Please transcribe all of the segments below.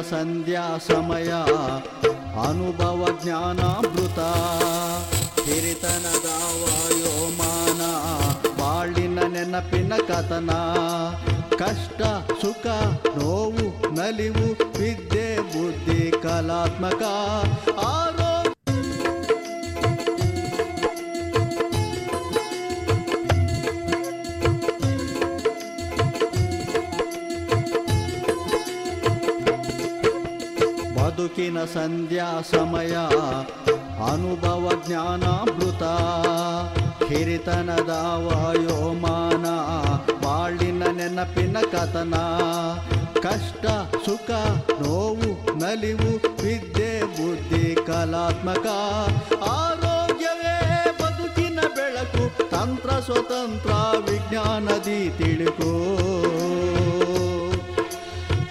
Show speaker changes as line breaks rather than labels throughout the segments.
ಸಂಧ್ಯಾ ಸಮಯ, ಅನುಭವ ಜ್ಞಾನಾಮೃತ. ಹಿರಿತನದ ವಾಯೋಮಾನ, ಬಾಳಿನ ನೆನಪಿನ ಕಥನ. ಕಷ್ಟ, ಸುಖ, ನೋವು, ನಲಿವು, ವಿದ್ಯೆ, ಬುದ್ಧಿ, ಕಲಾತ್ಮಕ ಆರೋಗ್ಯ ಬದುಕಿನ ಸಂಧ್ಯಾ ಸಮಯ, ಅನುಭವ ಜ್ಞಾನಾಮೃತ ಹಿರಿತನದ ವಾಯೋಮಾನ, ಬಾಳಿನ ನೆನಪಿನ ಕಥನ, ಕಷ್ಟ, ಸುಖ, ನೋವು, ನಲಿವು, ವಿದ್ಯೆ, ಬುದ್ಧಿ, ಕಲಾತ್ಮಕ, ಆರೋಗ್ಯವೇ ಬದುಕಿನ ಬೆಳಕು, ತಂತ್ರ ಸ್ವತಂತ್ರ, ವಿಜ್ಞಾನದಿ ತಿಳುಕೋ.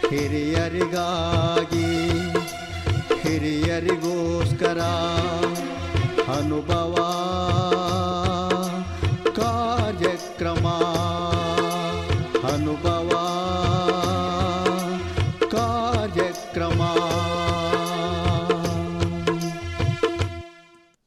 ಹಿರಿಯರಿಗಾಗಿ ಹಿರಿಯರಿಗೋಸ್ಕರ ಅನುಭವ, ಕಾರ್ಯಕ್ರಮ ಅನುಭವ, ಕಾರ್ಯಕ್ರಮ.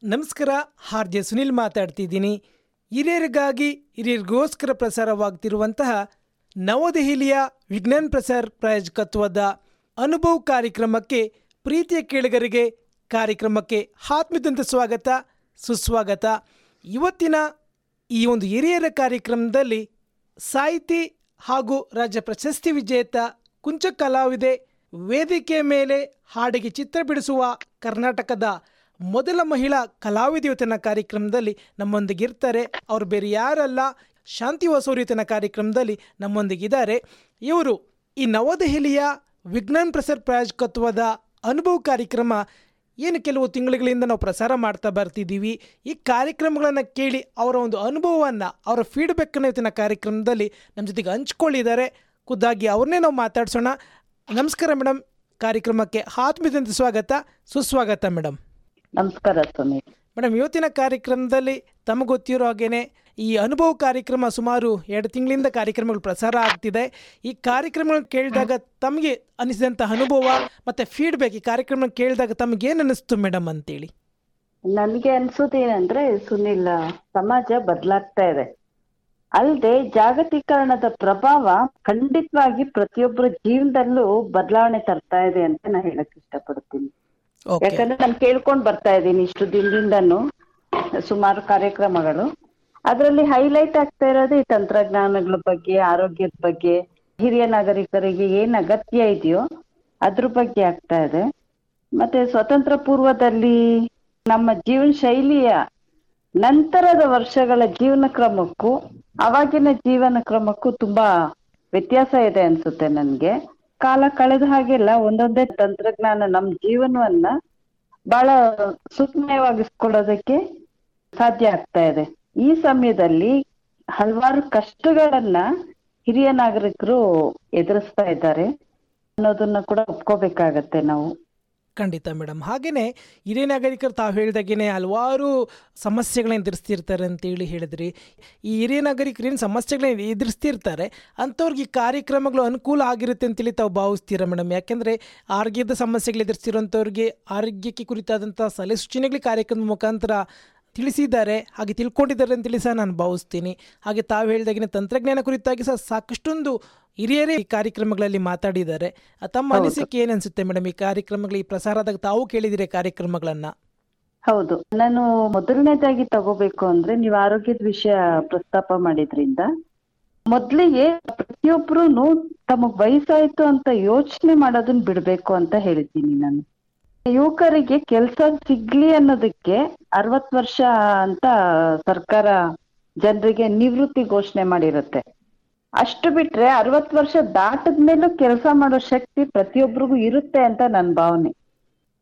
ನಮಸ್ಕಾರ, ಹಾರ್ಜೆ ಸುನಿಲ್ ಮಾತಾಡ್ತಿದ್ದೀನಿ. ಹಿರಿಯರಿಗಾಗಿ ಹಿರಿಯರಿಗೋಸ್ಕರ ಪ್ರಸಾರವಾಗ್ತಿರುವಂತಹ ನವದೆಹಲಿಯ ವಿಜ್ಞಾನ್ ಪ್ರಸಾರ್ ಪ್ರಾಯೋಜಕತ್ವದ ಅನುಭವ ಕಾರ್ಯಕ್ರಮಕ್ಕೆ ಪ್ರೀತಿಯ ಕೇಳಿಗರಿಗೆ ಕಾರ್ಯಕ್ರಮಕ್ಕೆ ಆತ್ಮೀಯದಂತ ಸ್ವಾಗತ, ಸುಸ್ವಾಗತ. ಇವತ್ತಿನ ಈ ಒಂದು ಹಿರಿಯರ ಕಾರ್ಯಕ್ರಮದಲ್ಲಿ ಸಾಹಿತಿ ಹಾಗೂ ರಾಜ್ಯ ಪ್ರಶಸ್ತಿ ವಿಜೇತ ಕುಂಚ ಕಲಾವಿದೆ ವೇದಿಕೆ ಮೇಲೆ ಹಾಡಿಗೆ ಚಿತ್ರ ಬಿಡಿಸುವ ಕರ್ನಾಟಕದ ಮೊದಲ ಮಹಿಳಾ ಕಲಾವಿದೆ ಇವತ್ತಿನ ಕಾರ್ಯಕ್ರಮದಲ್ಲಿ ನಮ್ಮೊಂದಿಗೆ ಇರ್ತಾರೆ. ಅವರು ಬೇರೆ ಯಾರಲ್ಲ, ಶಾಂತಿ ಹೊಸೂರು ಇವತ್ತಿನ ಕಾರ್ಯಕ್ರಮದಲ್ಲಿ ನಮ್ಮೊಂದಿಗಿದ್ದಾರೆ. ಇವರು ಈ ನವದೆಹಲಿಯ ವಿಜ್ಞಾನ್ ಪ್ರಸಾರ್ ಪ್ರಾಯೋಜಕತ್ವದ ಅನುಭವ ಕಾರ್ಯಕ್ರಮ ಏನು ಕೆಲವು ತಿಂಗಳುಗಳಿಂದ ನಾವು ಪ್ರಸಾರ ಮಾಡ್ತಾ ಬರ್ತಿದ್ದೀವಿ. ಈ ಕಾರ್ಯಕ್ರಮಗಳನ್ನು ಕೇಳಿ ಅವರ ಒಂದು ಅನುಭವವನ್ನು ಅವರ ಫೀಡ್ಬ್ಯಾಕನ್ನು ಇವತ್ತಿನ ಕಾರ್ಯಕ್ರಮದಲ್ಲಿ ನಮ್ಮ ಜೊತೆಗೆ ಹಂಚ್ಕೊಳ್ಳಿದ್ದಾರೆ ಖುದ್ದಾಗಿ ಅವ್ರನ್ನೇ ನಾವು ಮಾತಾಡ್ಸೋಣ. ನಮಸ್ಕಾರ ಮೇಡಮ್ ಕಾರ್ಯಕ್ರಮಕ್ಕೆ ಆತ್ಮೀಯದಂತ ಸ್ವಾಗತ. ಸುಸ್ವಾಗತ ಮೇಡಮ್
ನಮಸ್ಕಾರ ಸ್ವಾಮಿ.
ಮೇಡಮ್ ಇವತ್ತಿನ ಕಾರ್ಯಕ್ರಮದಲ್ಲಿ ತಮಗೆ ಗೊತ್ತಿರೋ ಹಾಗೇನೆ ಈ ಅನುಭವ ಕಾರ್ಯಕ್ರಮ ಸುಮಾರು ಎರಡು ತಿಂಗಳಿಂದ ಕಾರ್ಯಕ್ರಮಗಳು ಪ್ರಸಾರ ಆಗ್ತಿದೆ. ಈ ಕಾರ್ಯಕ್ರಮ ಕೇಳಿದಾಗ ತಮಗೆ ಅನಿಸಿದಂಥ ಅನುಭವ ಮತ್ತೆ ಫೀಡ್ಬ್ಯಾಕ್ ಈ ಕಾರ್ಯಕ್ರಮ ಕೇಳಿದಾಗ ತಮಗೇನು ಅನಿಸ್ತು ಮೇಡಮ್ ಅಂತೇಳಿ?
ನನ್ಗೆ ಅನ್ಸೋದೇನಂದ್ರೆ ಸುನಿಲ್ ಸಮಾಜ ಬದಲಾಗ್ತಾ ಇದೆ. ಅಲ್ಲದೆ ಜಾಗತೀಕರಣದ ಪ್ರಭಾವ ಖಂಡಿತವಾಗಿ ಪ್ರತಿಯೊಬ್ಬರ ಜೀವನದಲ್ಲೂ ಬದಲಾವಣೆ ತರ್ತಾ ಇದೆ ಅಂತ ನಾನು ಹೇಳಕ್ ಇಷ್ಟಪಡ್ತೀನಿ. ಯಾಕಂದ್ರೆ ನಾನು ಕೇಳ್ಕೊಂಡ್ ಬರ್ತಾ ಇದ್ದೀನಿ ಇಷ್ಟು ದಿನದಿಂದನೂ ಸುಮಾರು ಕಾರ್ಯಕ್ರಮಗಳು. ಅದರಲ್ಲಿ ಹೈಲೈಟ್ ಆಗ್ತಾ ಇರೋದು ತಂತ್ರಜ್ಞಾನಗಳ ಬಗ್ಗೆ, ಆರೋಗ್ಯದ ಬಗ್ಗೆ. ಹಿರಿಯ ನಾಗರಿಕರಿಗೆ ಏನ್ ಅಗತ್ಯ ಇದೆಯೋ ಅದ್ರ ಬಗ್ಗೆ ಆಗ್ತಾ ಇದೆ. ಮತ್ತೆ ಸ್ವತಂತ್ರ ಪೂರ್ವದಲ್ಲಿ ನಮ್ಮ ಜೀವನ ಶೈಲಿಯ ನಂತರದ ವರ್ಷಗಳ ಜೀವನ ಕ್ರಮಕ್ಕೂ, ಅವಾಗಿನ ಜೀವನ ಕ್ರಮಕ್ಕೂ ತುಂಬಾ ವ್ಯತ್ಯಾಸ ಇದೆ ಅನ್ಸುತ್ತೆ ನನ್ಗೆ. ಕಾಲ ಕಳೆದ ಹಾಗೆಲ್ಲ ಒಂದೊಂದೇ ತಂತ್ರಜ್ಞಾನ ನಮ್ಮ ಜೀವನವನ್ನ ಬಹಳ ಸುಖಮಯವಾಗಿಸ್ಕೊಳ್ಳೋದಕ್ಕೆ ಸಾಧ್ಯ ಆಗ್ತಾ ಇದೆ. ಈ ಸಮಯದಲ್ಲಿ ಹಲವಾರು ಕಷ್ಟಗಳನ್ನ ಹಿರಿಯ ನಾಗರಿಕರು ಎದುರಿಸ್ತಾ ಇದ್ದಾರೆ ಅನ್ನೋದನ್ನ ಕೂಡ ಒಪ್ಕೋಬೇಕಾಗತ್ತೆ ನಾವು.
ಖಂಡಿತ ಮೇಡಮ್ ಹಾಗೆಯೇ ಹಿರಿಯ ನಾಗರಿಕರು ತಾವು ಹೇಳಿದಾಗೇನೆ ಹಲವಾರು ಸಮಸ್ಯೆಗಳನ್ನ ಎದುರಿಸ್ತಿರ್ತಾರೆ ಅಂತೇಳಿ ಹೇಳಿದ್ರಿ. ಈ ಹಿರಿಯ ನಾಗರಿಕರು ಏನು ಸಮಸ್ಯೆಗಳನ್ನ ಎದುರಿಸ್ತಿರ್ತಾರೆ, ಅಂಥವ್ರಿಗೆ ಈ ಕಾರ್ಯಕ್ರಮಗಳು ಅನುಕೂಲ ಆಗಿರುತ್ತೆ ಅಂತೇಳಿ ತಾವು ಭಾವಿಸ್ತೀರಾ ಮೇಡಮ್ ಯಾಕೆಂದ್ರೆ ಆರೋಗ್ಯದ ಸಮಸ್ಯೆಗಳು ಎದುರಿಸ್ತಿರೋಂಥವ್ರಿಗೆ ಆರೋಗ್ಯಕ್ಕೆ ಕುರಿತಾದಂಥ ಸಲಹೆ ಸೂಚನೆಗಳ ಕಾರ್ಯಕ್ರಮದ ಮುಖಾಂತರ ತಿಳಿಸಿದ್ದಾರೆ ಹಾಗೆ ತಿಳ್ಕೊಂಡಿದ್ದಾರೆ ಅಂತೇಳಿ ಸಹ ನಾನು ಭಾವಿಸ್ತೀನಿ. ಹಾಗೆ ತಾವು ಹೇಳಿದಾಗಿನ ತಂತ್ರಜ್ಞಾನ ಕುರಿತಾಗಿ ಸಹ ಸಾಕಷ್ಟೊಂದು ಹಿರಿಯರೇ ಈ ಕಾರ್ಯಕ್ರಮಗಳಲ್ಲಿ ಮಾತಾಡಿದ್ದಾರೆ. ತಮ್ಮ ಅನಿಸಿಕೆ ಏನನ್ಸುತ್ತೆ ಅನಿಸುತ್ತೆ ಮೇಡಮ್ ಈ ಕಾರ್ಯಕ್ರಮಗಳು ಈ ಪ್ರಸಾರದಾಗ ತಾವು ಕೇಳಿದಿರಿ ಕಾರ್ಯಕ್ರಮಗಳನ್ನ?
ಹೌದು. ನಾನು ಮೊದಲನೇದಾಗಿ ತಗೋಬೇಕು ಅಂದ್ರೆ ನೀವು ಆರೋಗ್ಯದ ವಿಷಯ ಪ್ರಸ್ತಾಪ ಮಾಡಿದ್ರಿಂದ ಮೊದ್ಲಿಗೆ ಪ್ರತಿಯೊಬ್ರು ತಮಗ್ ವಯಸ್ಸಾಯ್ತು ಅಂತ ಯೋಚನೆ ಮಾಡೋದನ್ನ ಬಿಡ್ಬೇಕು ಅಂತ ಹೇಳ್ತೀನಿ ನಾನು. ಯುವಕರಿಗೆ ಕೆಲ್ಸ ಸಿಗ್ಲಿ ಅನ್ನೋದಕ್ಕೆ ಅರವತ್ ವರ್ಷ ಅಂತ ಸರ್ಕಾರ ಜನರಿಗೆ ನಿವೃತ್ತಿ ಘೋಷಣೆ ಮಾಡಿರುತ್ತೆ. ಅಷ್ಟು ಬಿಟ್ರೆ ಅರವತ್ ವರ್ಷ ದಾಟದ್ಮೇಲೂ ಕೆಲಸ ಮಾಡೋ ಶಕ್ತಿ ಪ್ರತಿಯೊಬ್ಬರಿಗೂ ಇರುತ್ತೆ ಅಂತ ನನ್ನ ಭಾವನೆ.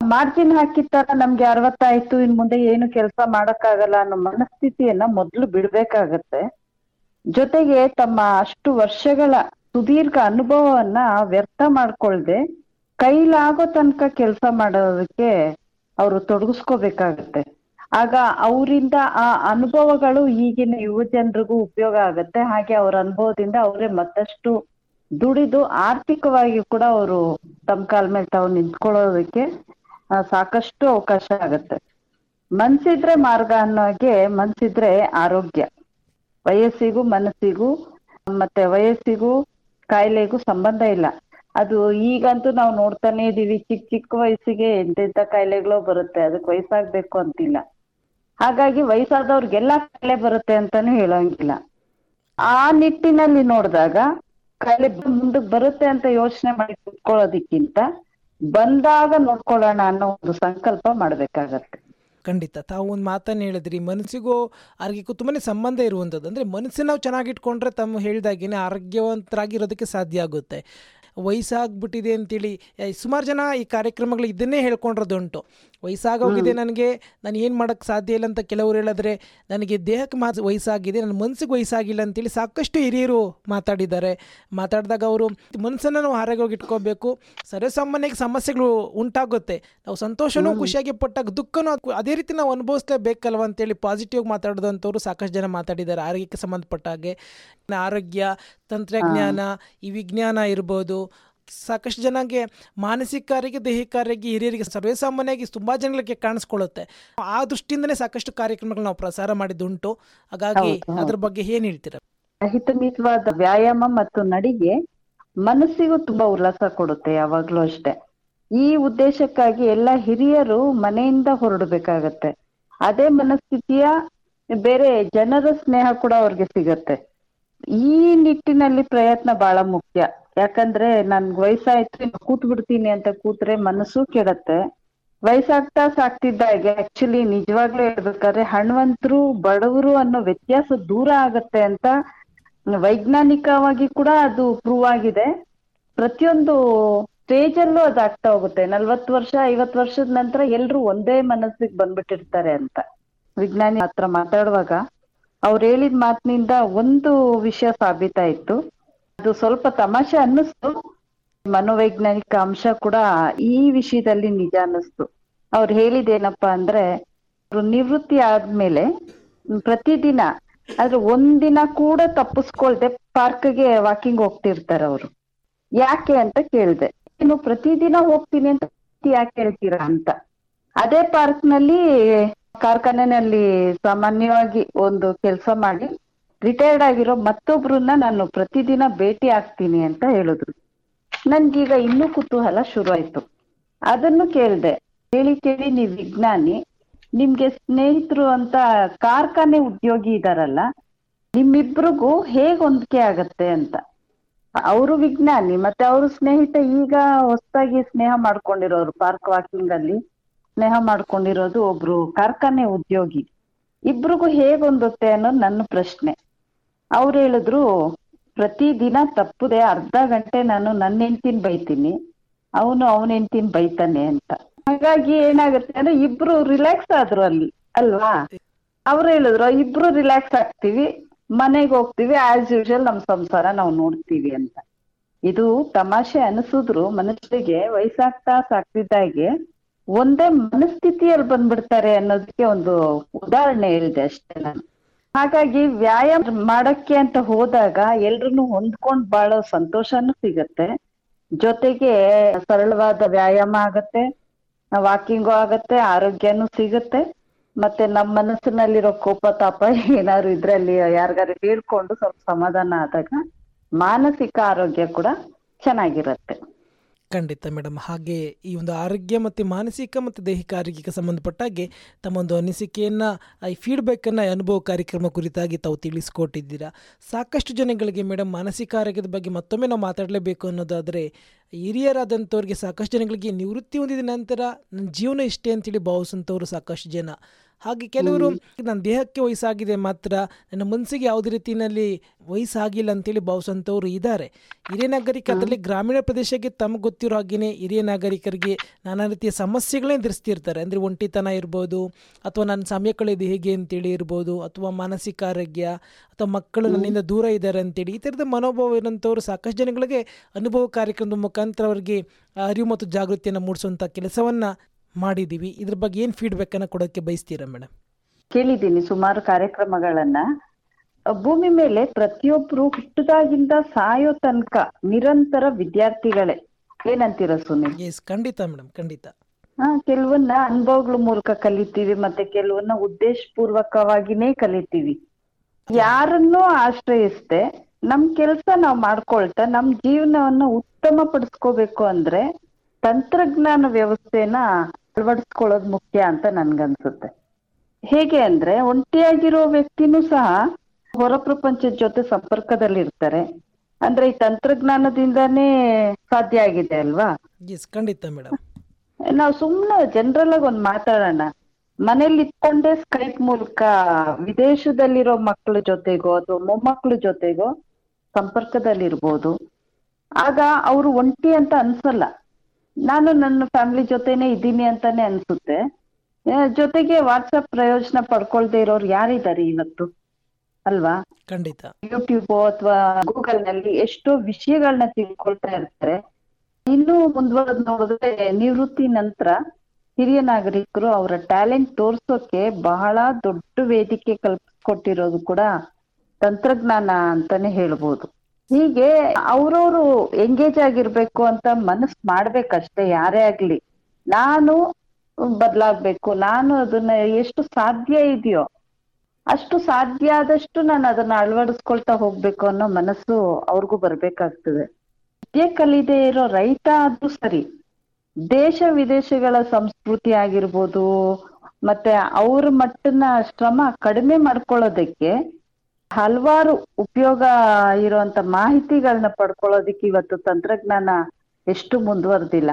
ಮಾರ್ಜಿನ್ ಹಾಕಿದ ತರ ನಮ್ಗೆ ಅರವತ್ತಾಯ್ತು, ಇನ್ ಮುಂದೆ ಏನು ಕೆಲಸ ಮಾಡಕ್ಕಾಗಲ್ಲ ಅನ್ನೋ ಮನಸ್ಥಿತಿಯನ್ನ ಮೊದ್ಲು ಬಿಡ್ಬೇಕಾಗತ್ತೆ. ಜೊತೆಗೆ ತಮ್ಮ ಅಷ್ಟು ವರ್ಷಗಳ ಸುದೀರ್ಘ ಅನುಭವವನ್ನ ವ್ಯರ್ಥ ಮಾಡ್ಕೊಳ್ದೆ ಕೈಲಾಗೋ ತನಕ ಕೆಲಸ ಮಾಡೋದಕ್ಕೆ ಅವರು ತೊಡಗಿಸ್ಕೋಬೇಕಾಗತ್ತೆ. ಆಗ ಅವರಿಂದ ಆ ಅನುಭವಗಳು ಈಗಿನ ಯುವ ಜನರಿಗೂ ಉಪಯೋಗ ಆಗತ್ತೆ. ಹಾಗೆ ಅವ್ರ ಅನುಭವದಿಂದ ಅವರೇ ಮತ್ತಷ್ಟು ದುಡಿದು ಆರ್ಥಿಕವಾಗಿ ಕೂಡ ಅವರು ತಮ್ಮ ಕಾಲ ಮೇಲೆ ತಾವು ನಿಂತ್ಕೊಳ್ಳೋದಕ್ಕೆ ಸಾಕಷ್ಟು ಅವಕಾಶ ಆಗತ್ತೆ. ಮನ್ಸಿದ್ರೆ ಮಾರ್ಗ ಅನ್ನೋ ಹಾಗೆ ಮನ್ಸಿದ್ರೆ ಆರೋಗ್ಯ. ವಯಸ್ಸಿಗೂ ಮನಸ್ಸಿಗೂ ಮತ್ತೆ ವಯಸ್ಸಿಗೂ ಕಾಯಿಲೆಗೂ ಸಂಬಂಧ ಇಲ್ಲ. ಅದು ಈಗಂತೂ ನಾವು ನೋಡ್ತಾನೆ ಇದೀವಿ. ಚಿಕ್ಕ ಚಿಕ್ಕ ವಯಸ್ಸಿಗೆ ಎಂತೆಂತ ಕಾಯಿಲೆಗಳು ಬರುತ್ತೆ. ಅದಕ್ಕೆ ವಯಸ್ಸಾಗ್ಬೇಕು ಅಂತಿಲ್ಲ. ಹಾಗಾಗಿ ವಯಸ್ಸಾದವ್ರಿಗೆಲ್ಲ ಕಾಯಿಲೆ ಬರುತ್ತೆ ಅಂತಾನು ಹೇಳೋಂಗಿಲ್ಲ. ಆ ನಿಟ್ಟಿನಲ್ಲಿ ನೋಡಿದಾಗ ಕಾಯಿಲೆ ಮುಂದಕ್ಕೆ ಬರುತ್ತೆ ಅಂತ ಯೋಚನೆ ಮಾಡಿ ಕುತ್ಕೊಳ್ಳೋದಕ್ಕಿಂತ ಬಂದಾಗ ನೋಡ್ಕೊಳ್ಳೋಣ ಅನ್ನೋ ಒಂದು ಸಂಕಲ್ಪ ಮಾಡ್ಬೇಕಾಗತ್ತೆ.
ಖಂಡಿತ. ತಾವು ಒಂದು ಮಾತನ್ನು ಹೇಳಿದ್ರಿ, ಮನಸ್ಸಿಗೂ ಆರೋಗ್ಯಕ್ಕೂ ತುಂಬಾ ಸಂಬಂಧ ಇರುವಂಥದ್ದು ಅಂದರೆ ಮನಸ್ಸನ್ನು ನಾವು ಚೆನ್ನಾಗಿಟ್ಕೊಂಡ್ರೆ ತಮ್ಮ ಹೇಳಿದಾಗೇನೆ ಆರೋಗ್ಯವಂತರಾಗಿರೋದಕ್ಕೆ ಸಾಧ್ಯ ಆಗುತ್ತೆ. ವಯಸ್ಸಾಗ್ಬಿಟ್ಟಿದೆ ಅಂತೇಳಿ ಸುಮಾರು ಜನ ಈ ಕಾರ್ಯಕ್ರಮಗಳು ಇದನ್ನೇ ಹೇಳ್ಕೊಂಡಿರೋದುಂಟು ವಯಸ್ಸಾಗೋಗಿದೆ ನನಗೆ ನಾನು ಏನು ಮಾಡೋಕ್ಕೆ ಸಾಧ್ಯ ಇಲ್ಲ ಅಂತ ಕೆಲವರು ಹೇಳಿದ್ರೆ ನನಗೆ ದೇಹಕ್ಕೆ ಮಾ ವಯಸ್ಸಾಗಿದೆ ನನ್ನ ಮನಸ್ಸಿಗೆ ವಯಸ್ಸಾಗಿಲ್ಲ ಅಂತೇಳಿ ಸಾಕಷ್ಟು ಹಿರಿಯರು ಮಾತಾಡಿದ್ದಾರೆ. ಮಾತಾಡಿದಾಗ ಅವರು ಮನಸ್ಸನ್ನು ನಾವು ಆರೋಗ್ಯವಾಗಿ ಇಟ್ಕೋಬೇಕು. ಸರ್ವಸಾಮಾನ್ಯಕ್ಕೆ ಸಮಸ್ಯೆಗಳು ಉಂಟಾಗುತ್ತೆ. ನಾವು ಸಂತೋಷನೂ ಖುಷಿಯಾಗಿ ಪಟ್ಟಾಗ ದುಃಖನೂ ಅದ್- ಅದೇ ರೀತಿ ನಾವು ಅನುಭವಿಸ್ಲೇಬೇಕಲ್ವ ಅಂತೇಳಿ ಪಾಸಿಟಿವ್ ಮಾತಾಡಿದಂಥವ್ರು ಸಾಕಷ್ಟು ಜನ ಮಾತಾಡಿದ್ದಾರೆ ಆರೋಗ್ಯಕ್ಕೆ ಸಂಬಂಧಪಟ್ಟ ಹಾಗೆ. ಆರೋಗ್ಯ ತಂತ್ರಜ್ಞಾನ ಈ ವಿಜ್ಞಾನ ಇರ್ಬೋದು ಸಾಕಷ್ಟು ಜನಕ್ಕೆ ಮಾನಸಿಕ ಆರೋಗ್ಯ ದೈಹಿಕ ಆರೋಗ್ಯ ಹಿರಿಯರಿಗೆ ಸರ್ವೇಸಾಮಾನ್ಯವಾಗಿ ತುಂಬ ಜನಗಳಿಗೆ ಕಾಣಿಸ್ಕೊಳ್ಳುತ್ತೆ. ಆ ದೃಷ್ಟಿಯಿಂದನೇ ಸಾಕಷ್ಟು ಕಾರ್ಯಕ್ರಮಗಳು ನಾವು ಪ್ರಸಾರ ಮಾಡಿದ್ದುಂಟು. ಹಾಗಾಗಿ. ಅದ್ರ ಬಗ್ಗೆ ಏನ್ ಹೇಳ್ತೀರಾ?
ಹಿತಮಿತವಾದ ವ್ಯಾಯಾಮ ಮತ್ತು ನಡಿಗೆ ಮನಸ್ಸಿಗೂ ತುಂಬಾ ಉಲ್ಲಾಸ ಕೊಡುತ್ತೆ ಯಾವಾಗ್ಲೂ ಅಷ್ಟೇ. ಈ ಉದ್ದೇಶಕ್ಕಾಗಿ ಎಲ್ಲ ಹಿರಿಯರು ಮನೆಯಿಂದ ಹೊರಡಬೇಕಾಗತ್ತೆ. ಅದೇ ಮನಸ್ಥಿತಿಯ ಬೇರೆ ಜನರ ಸ್ನೇಹ ಕೂಡ ಅವ್ರಿಗೆ ಸಿಗತ್ತೆ. ಈ ನಿಟ್ಟಿನಲ್ಲಿ ಪ್ರಯತ್ನ ಬಹಳ ಮುಖ್ಯ. ಯಾಕಂದ್ರೆ ನನ್ಗ್ ವಯಸ್ಸಾಯ್ತು ಕೂತ್ ಬಿಡ್ತೀನಿ ಅಂತ ಕೂತ್ರೆ ಮನಸ್ಸು ಕೆಡತ್ತೆ. ವಯಸ್ಸಾಗ್ತಾ ಸಾಕ್ತಿದ್ದಾಗೆ ಆಕ್ಚುಲಿ ನಿಜವಾಗ್ಲೂ ಹೇಳ್ಬೇಕಾದ್ರೆ ಹಣವಂತರು, ಬಡವರು ಅನ್ನೋ ವ್ಯತ್ಯಾಸ ದೂರ ಆಗತ್ತೆ ಅಂತ ವೈಜ್ಞಾನಿಕವಾಗಿ ಕೂಡ ಅದು ಪ್ರೂವ್ ಆಗಿದೆ. ಪ್ರತಿಯೊಂದು ಸ್ಟೇಜ್ ಅಲ್ಲೂ ಅದು ಆಗ್ತಾ ಹೋಗುತ್ತೆ. ನಲ್ವತ್ತು ವರ್ಷ, ಐವತ್ತು ವರ್ಷದ ನಂತರ ಎಲ್ರು ಒಂದೇ ಮನಸ್ಸಿಗೆ ಬಂದ್ಬಿಟ್ಟಿರ್ತಾರೆ ಅಂತ. ವಿಜ್ಞಾನಿ ಹತ್ರ ಮಾತಾಡುವಾಗ ಅವ್ರು ಹೇಳಿದ ಮಾತಿನಿಂದ ಒಂದು ವಿಷಯ ಸಾಬೀತಾಯ್ತು. ಅದು ಸ್ವಲ್ಪ ತಮಾಷೆ ಅನ್ನಿಸ್ತು. ಮನೋವೈಜ್ಞಾನಿಕ ಅಂಶ ಕೂಡ ಈ ವಿಷಯದಲ್ಲಿ ನಿಜ ಅನ್ನಿಸ್ತು. ಅವ್ರು ಹೇಳಿದೇನಪ್ಪಾ ಅಂದ್ರೆ, ಅವ್ರು ನಿವೃತ್ತಿ ಆದ್ಮೇಲೆ ಪ್ರತಿದಿನ, ಆದ್ರೆ ಒಂದಿನ ಕೂಡ ತಪ್ಪಿಸ್ಕೊಳ್ದೆ ಪಾರ್ಕ್ಗೆ ವಾಕಿಂಗ್ ಹೋಗ್ತಿರ್ತಾರೆ ಅವರು. ಯಾಕೆ ಅಂತ ಕೇಳ್ದೆ. ನೀನು ಪ್ರತಿದಿನ ಹೋಗ್ತೀನಿ ಅಂತ ಯಾಕೆ ಹೇಳ್ತೀರಾ ಅಂತ. ಅದೇ ಪಾರ್ಕ್ನಲ್ಲಿ ಕಾರ್ಖಾನೆನಲ್ಲಿ ಸಾಮಾನ್ಯವಾಗಿ ಒಂದು ಕೆಲಸ ಮಾಡಿ ರಿಟೈರ್ಡ್ ಆಗಿರೋ ಮತ್ತೊಬ್ರನ್ನ ನಾನು ಪ್ರತಿದಿನ ಭೇಟಿ ಆಗ್ತೀನಿ ಅಂತ ಹೇಳಿದ್ರು ನನ್ಗೀಗ ಇನ್ನೂ ಕುತೂಹಲ ಶುರುವಾಯ್ತು. ಅದನ್ನು ಕೇಳ್ದೆ, ಕೇಳಿ ಕೇಳಿ ನೀವ್ ವಿಜ್ಞಾನಿ, ನಿಮ್ಗೆ ಸ್ನೇಹಿತರು ಅಂತ ಕಾರ್ಖಾನೆ ಉದ್ಯೋಗಿ ಇದಾರಲ್ಲ, ನಿಮ್ಮಿಬ್ರಿಗೂ ಹೇಗ್ ಹೊಂದಿಕೆ ಆಗತ್ತೆ ಅಂತ. ಅವರು ವಿಜ್ಞಾನಿ, ಮತ್ತೆ ಅವರು ಸ್ನೇಹಿತ ಈಗ ಹೊಸದಾಗಿ ಸ್ನೇಹ ಮಾಡ್ಕೊಂಡಿರೋರು ಪಾರ್ಕ್ ವಾಕಿಂಗ್ ಅಲ್ಲಿ ಸ್ನೇಹ ಮಾಡ್ಕೊಂಡಿರೋದು ಒಬ್ರು ಕಾರ್ಖಾನೆ ಉದ್ಯೋಗಿ. ಇಬ್ರಿಗೂ ಹೇಗ್ ಹೊಂದುತ್ತೆ ಅನ್ನೋದು ನನ್ನ ಪ್ರಶ್ನೆ. ಅವ್ರು ಹೇಳಿದ್ರು ಪ್ರತಿದಿನ ತಪ್ಪದೆ ಅರ್ಧ ಗಂಟೆ ನಾನು ನನ್ನ ಹೆಂಡ್ತಿನ ಬೈತೀನಿ, ಅವನು ಅವನ ಹೆಂಡ್ತಿನ ಬೈತಾನೆ ಅಂತ. ಹಾಗಾಗಿ ಏನಾಗುತ್ತೆ ಅಂದ್ರೆ ಇಬ್ರು ರಿಲ್ಯಾಕ್ಸ್ ಆದ್ರು ಅಲ್ಲಿ, ಅಲ್ವಾ? ಅವ್ರು ಹೇಳಿದ್ರು, ಇಬ್ರು ರಿಲ್ಯಾಕ್ಸ್ ಆಗ್ತೀವಿ, ಮನೆಗೆ ಹೋಗ್ತೀವಿ ಆಸ್ ಯೂಶುವಲ್ ನಮ್ ಸಂಸಾರ ನಾವು ನೋಡ್ತೀವಿ ಅಂತ. ಇದು ತಮಾಷೆ ಅನಿಸಿದ್ರು ಮನುಷ್ಯರಿಗೆ ವಯಸ್ಸಾಗ್ತಾ ಸಾಕ್ತಿದ್ದಾಗೆ ಒಂದೇ ಮನಸ್ಥಿತಿಯಲ್ಲಿ ಬಂದ್ಬಿಡ್ತಾರೆ ಅನ್ನೋದಕ್ಕೆ ಒಂದು ಉದಾಹರಣೆ ಹೇಳಿದೆ ಅಷ್ಟೇ ನಾನು. ಹಾಗಾಗಿ ವ್ಯಾಯಾಮ ಮಾಡಕ್ಕೆ ಅಂತ ಹೋದಾಗ ಎಲ್ರನ್ನು ಹೊಂದ್ಕೊಂಡ್ ಬಾಳೋ ಸಂತೋಷನೂ ಸಿಗತ್ತೆ. ಜೊತೆಗೆ ಸರಳವಾದ ವ್ಯಾಯಾಮ ಆಗತ್ತೆ, ವಾಕಿಂಗು ಆಗತ್ತೆ, ಆರೋಗ್ಯನೂ ಸಿಗತ್ತೆ. ಮತ್ತೆ ನಮ್ಮ ಮನಸ್ಸಿನಲ್ಲಿರೋ ಕೋಪ, ತಾಪ ಏನಾದ್ರು ಇದ್ರಲ್ಲಿ ಯಾರಿಗಾರು ಹೇಳ್ಕೊಂಡು ಸ್ವಲ್ಪ ಸಮಾಧಾನ ಆದಾಗ ಮಾನಸಿಕ ಆರೋಗ್ಯ ಕೂಡ ಚೆನ್ನಾಗಿರತ್ತೆ.
ಖಂಡಿತ ಮೇಡಮ್ ಹಾಗೆ ಈ ಒಂದು ಆರೋಗ್ಯ ಮತ್ತು ಮಾನಸಿಕ ಮತ್ತು ದೈಹಿಕ ಆರೋಗ್ಯಕ್ಕೆ ಸಂಬಂಧಪಟ್ಟ ಹಾಗೆ ತಮ್ಮ ಒಂದು ಅನಿಸಿಕೆಯನ್ನು ಈ ಫೀಡ್ಬ್ಯಾಕನ್ನು ಅನುಭವ ಕಾರ್ಯಕ್ರಮ ಕುರಿತಾಗಿ ತಾವು ತಿಳಿಸ್ಕೊಟ್ಟಿದ್ದೀರಾ. ಸಾಕಷ್ಟು ಜನಗಳಿಗೆ ಮೇಡಮ್ ಮಾನಸಿಕ ಆರೋಗ್ಯದ ಬಗ್ಗೆ ಮತ್ತೊಮ್ಮೆ ನಾವು ಮಾತಾಡಲೇಬೇಕು ಅನ್ನೋದಾದರೆ, ಹಿರಿಯರಾದಂಥವ್ರಿಗೆ ಸಾಕಷ್ಟು ಜನಗಳಿಗೆ ನಿವೃತ್ತಿ ಹೊಂದಿದ ನಂತರ, ನನ್ನ ಜೀವನ ಇಷ್ಟೇ ಅಂತೇಳಿ ಭಾವಿಸಂಥವ್ರು ಸಾಕಷ್ಟು ಜನ. ಹಾಗೆ ಕೆಲವರು ನನ್ನ ದೇಹಕ್ಕೆ ವಯಸ್ಸಾಗಿದೆ ಮಾತ್ರ ನನ್ನ ಮನಸ್ಸಿಗೆ ಯಾವುದೇ ರೀತಿಯಲ್ಲಿ ವಯಸ್ಸಾಗಿಲ್ಲ ಅಂತೇಳಿ ಭಾವಿಸುವಂಥವ್ರು ಇದ್ದಾರೆ. ಹಿರಿಯ ನಾಗರಿಕ ಅದರಲ್ಲಿ ಗ್ರಾಮೀಣ ಪ್ರದೇಶಕ್ಕೆ ತಮಗೆ ಗೊತ್ತಿರೋ ಹಾಗೆಯೇ ಹಿರಿಯ ನಾಗರಿಕರಿಗೆ ನಾನಾ ರೀತಿಯ ಸಮಸ್ಯೆಗಳೇ ಎದುರಿಸ್ತಿರ್ತಾರೆ. ಅಂದರೆ ಒಂಟಿತನ ಇರ್ಬೋದು ಅಥವಾ ನನ್ನ ಸಮಯ ಕಳೆಯೋದು ಹೇಗೆ ಅಂತೇಳಿ ಇರ್ಬೋದು ಅಥವಾ ಮಾನಸಿಕ ಆರೋಗ್ಯ ಅಥವಾ ಮಕ್ಕಳು ನನ್ನಿಂದ ದೂರ ಇದ್ದಾರೆ ಅಂತೇಳಿ ಈ ಥರದ ಮನೋಭಾವ ಇರೋಂಥವ್ರು ಸಾಕಷ್ಟು ಜನಗಳಿಗೆ ಅನುಭವ ಕಾರ್ಯಕ್ರಮದ ಮುಖಾಂತರ ಅವರಿಗೆ ಅರಿವು ಮತ್ತು ಜಾಗೃತಿಯನ್ನು ಮೂಡಿಸುವಂಥ ಕೆಲಸವನ್ನು ಮಾಡಿದ್ದೀವಿ. ಇದ್ರ ಬಗ್ಗೆ ಏನು ಅನ್ನ ಕೊಡೋಕ್ಕೆ ಬಯಸ್ತೀರಾ ಮೇಡಮ್
ಕೇಳಿದ್ದೀನಿ ಸುಮಾರು ಕಾರ್ಯಕ್ರಮಗಳನ್ನ. ಭೂಮಿ ಮೇಲೆ ಪ್ರತಿಯೊಬ್ರು ಹುಟ್ಟದಾಗಿಂದ ಸಾಯೋ ತನಕ ನಿರಂತರ ವಿದ್ಯಾರ್ಥಿಗಳೇ. ಏನಂತೀರ ಸುನಿಲ್
ಎಸ್ ಖಂಡಿತ ಮೇಡಮ್ ಖಂಡಿತ.
ಹಾ ಕೆಲವನ್ನ ಅನುಭವಗಳ ಮೂಲಕ ಕಲಿತೀವಿ ಮತ್ತೆ ಕೆಲವನ್ನ ಉದ್ದೇಶ ಪೂರ್ವಕವಾಗಿನೇ ಕಲಿತೀವಿ. ಯಾರನ್ನೂ ಆಶ್ರಯಿಸ್ದೆ ನಮ್ ಕೆಲ್ಸ ನಾವ್ ಮಾಡ್ಕೊಳ್ತಾ ನಮ್ ಜೀವನವನ್ನ ಉತ್ತಮ ಪಡಿಸ್ಕೋಬೇಕು ಅಂದ್ರೆ ತಂತ್ರಜ್ಞಾನ ವ್ಯವಸ್ಥೆನ ಅಳವಡಿಸ್ಕೊಳ್ಳೋದು ಮುಖ್ಯ ಅಂತ ನನ್ಗನ್ಸುತ್ತೆ. ಹೇಗೆ ಅಂದ್ರೆ ಒಂಟಿಯಾಗಿರೋ ವ್ಯಕ್ತಿನೂ ಸಹ ಹೊರ ಪ್ರಪಂಚದ ಜೊತೆ ಸಂಪರ್ಕದಲ್ಲಿ ಇರ್ತಾರೆ ಅಂದ್ರೆ ಈ ತಂತ್ರಜ್ಞಾನದಿಂದಾನೇ ಸಾಧ್ಯ ಆಗಿದೆ ಅಲ್ವಾ?
ಖಂಡಿತ ಮೇಡಮ್
ನಾವು ಸುಮ್ನೆ ಜನರಲ್ ಆಗಿ ಒಂದ್ ಮಾತಾಡೋಣ. ಮನೇಲಿ ಇಟ್ಕೊಂಡೇ ಸ್ಕೈಪ್ ಮೂಲಕ ವಿದೇಶದಲ್ಲಿರೋ ಮಕ್ಕಳ ಜೊತೆಗೋ ಅಥವಾ ಮೊಮ್ಮಕ್ಕಳ ಜೊತೆಗೋ ಸಂಪರ್ಕದಲ್ಲಿರ್ಬೋದು. ಆಗ ಅವರು ಒಂಟಿ ಅಂತ ಅನ್ಸಲ್ಲ. ನಾನು ನನ್ನ ಫ್ಯಾಮಿಲಿ ಜೊತೆನೆ ಇದ್ದೀನಿ ಅಂತಾನೆ ಅನ್ಸುತ್ತೆ. ಜೊತೆಗೆ ವಾಟ್ಸಪ್ ಪ್ರಯೋಜನ ಪಡ್ಕೊಳ್ದೆ ಇರೋರು ಯಾರಿದ್ದಾರೆ ಇವತ್ತು? ಅಲ್ವಾ?
ಖಂಡಿತ.
ಯೂಟ್ಯೂಬ್ ಅಥವಾ ಗೂಗಲ್ನಲ್ಲಿ ಎಷ್ಟೋ ವಿಷಯಗಳನ್ನ ತಿಳ್ಕೊಳ್ತಾ ಇರ್ತಾರೆ. ಇನ್ನೂ ಮುಂದುವರೆದ್ ನೋಡಿದ್ರೆ ನಿವೃತ್ತಿ ನಂತರ ಹಿರಿಯ ನಾಗರಿಕರು ಅವರ ಟ್ಯಾಲೆಂಟ್ ತೋರ್ಸೋಕೆ ಬಹಳ ದೊಡ್ಡ ವೇದಿಕೆ ಕಲ್ಪಿಸ್ಕೊಟ್ಟಿರೋದು ಕೂಡ ತಂತ್ರಜ್ಞಾನ ಅಂತಾನೆ ಹೇಳ್ಬೋದು. ಹೀಗೆ ಅವ್ರವ್ರು ಎಂಗೇಜ್ ಆಗಿರ್ಬೇಕು ಅಂತ ಮನಸ್ ಮಾಡ್ಬೇಕಷ್ಟೇ, ಯಾರೇ ಆಗ್ಲಿ. ನಾನು ಬದ್ಲಾಗ್ಬೇಕು, ನಾನು ಅದನ್ನ ಎಷ್ಟು ಸಾಧ್ಯ ಇದೆಯೋ, ಅಷ್ಟು ಸಾಧ್ಯ ಆದಷ್ಟು ನಾನು ಅದನ್ನ ಅಳವಡಿಸ್ಕೊಳ್ತಾ ಹೋಗ್ಬೇಕು ಅನ್ನೋ ಮನಸ್ಸು ಅವ್ರಿಗೂ ಬರ್ಬೇಕಾಗ್ತದೆ. ವಿದ್ಯೆ ಕಲಿದೆ ಇರೋ ರೈತ ಆದ್ರೂ ಸರಿ, ದೇಶ ವಿದೇಶಗಳ ಸಂಸ್ಕೃತಿ ಆಗಿರ್ಬೋದು, ಮತ್ತೆ ಅವ್ರ ಮಟ್ಟನ ಶ್ರಮ ಕಡಿಮೆ ಮಾಡ್ಕೊಳ್ಳೋದಕ್ಕೆ ಹಲವಾರು ಉಪಯೋಗ ಇರುವಂತ ಮಾಹಿತಿಗಳನ್ನ ಪಡ್ಕೊಳ್ಳೋದಿಕ್ಕೆ ಇವತ್ತು ತಂತ್ರಜ್ಞಾನ ಎಷ್ಟು ಮುಂದುವರೆದಿಲ್ಲ.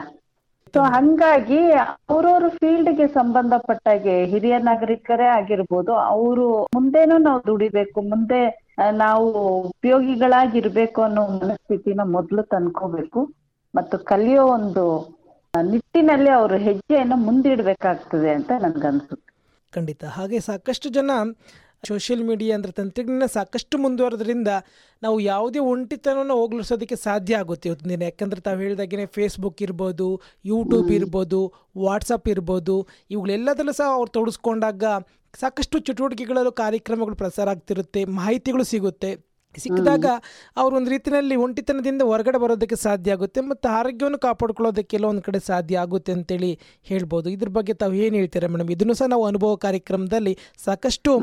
ಸೊ ಹಂಗಾಗಿ ಅವ್ರವ್ರ ಫೀಲ್ಡ್ಗೆ ಸಂಬಂಧಪಟ್ಟಾಗೆ ಹಿರಿಯ ನಾಗರಿಕರೇ ಆಗಿರ್ಬೋದು, ಅವರು ಮುಂದೇನು ನಾವು ದುಡಿಬೇಕು, ಮುಂದೆ ನಾವು ಉಪಯೋಗಿಗಳಾಗಿರ್ಬೇಕು ಅನ್ನೋ ಮನಸ್ಥಿತಿನ ಮೊದಲು ತಂದ್ಕೋಬೇಕು. ಮತ್ತು ಕಲಿಯೋ ಒಂದು ನಿಟ್ಟಿನಲ್ಲಿ ಅವರು ಹೆಜ್ಜೆಯನ್ನು ಮುಂದಿಡಬೇಕಾಗ್ತದೆ ಅಂತ ನನ್ಗನ್ಸುತ್ತೆ.
ಖಂಡಿತ. ಹಾಗೆ ಸಾಕಷ್ಟು ಜನ ಸೋಷಿಯಲ್ ಮೀಡಿಯಾ ಅಂದರೆ ತಂತ್ರಜ್ಞಾನ ಸಾಕಷ್ಟು ಮುಂದುವರೆದ್ರಿಂದ ನಾವು ಯಾವುದೇ ಒಂಟಿತನವನ್ನು ಹೋಗ್ಲಿಸೋದಕ್ಕೆ ಸಾಧ್ಯ ಆಗುತ್ತೆ ಇವತ್ತಿನ ದಿನ. ಯಾಕಂದರೆ ತಾವು ಹೇಳಿದಾಗೆ ಫೇಸ್ಬುಕ್ ಇರ್ಬೋದು ಯೂಟ್ಯೂಬ್ ಇರ್ಬೋದು ವಾಟ್ಸಪ್ ಇರ್ಬೋದು ಇವುಗಳೆಲ್ಲದರಲ್ಲೂ ಸಹ ಅವ್ರು ತೊಡಸ್ಕೊಂಡಾಗ ಸಾಕಷ್ಟು ಚಟುವಟಿಕೆಗಳಲ್ಲೂ ಕಾರ್ಯಕ್ರಮಗಳು ಪ್ರಸಾರ ಆಗ್ತಿರುತ್ತೆ, ಮಾಹಿತಿಗಳು ಸಿಗುತ್ತೆ. ಸಿಕ್ಕಿದಾಗ ಅವ್ರು ಒಂದು ರೀತಿಯಲ್ಲಿ ಒಂಟಿತನದಿಂದ ಹೊರಗಡೆ ಬರೋದಕ್ಕೆ ಸಾಧ್ಯ ಆಗುತ್ತೆ ಮತ್ತು ಆರೋಗ್ಯವನ್ನು ಕಾಪಾಡ್ಕೊಳ್ಳೋದಕ್ಕೆ ಕೆಲವೊಂದು ಕಡೆ ಸಾಧ್ಯ ಆಗುತ್ತೆ ಅಂತೇಳಿ ಹೇಳ್ಬೋದು. ಇದ್ರ ಬಗ್ಗೆ ತಾವು ಏನು ಹೇಳ್ತೀರಾ ಮೇಡಮ್? ಇದನ್ನು ಸಹ ನಾವು ಅನುಭವ ಕಾರ್ಯಕ್ರಮದಲ್ಲಿ ಸಾಕಷ್ಟು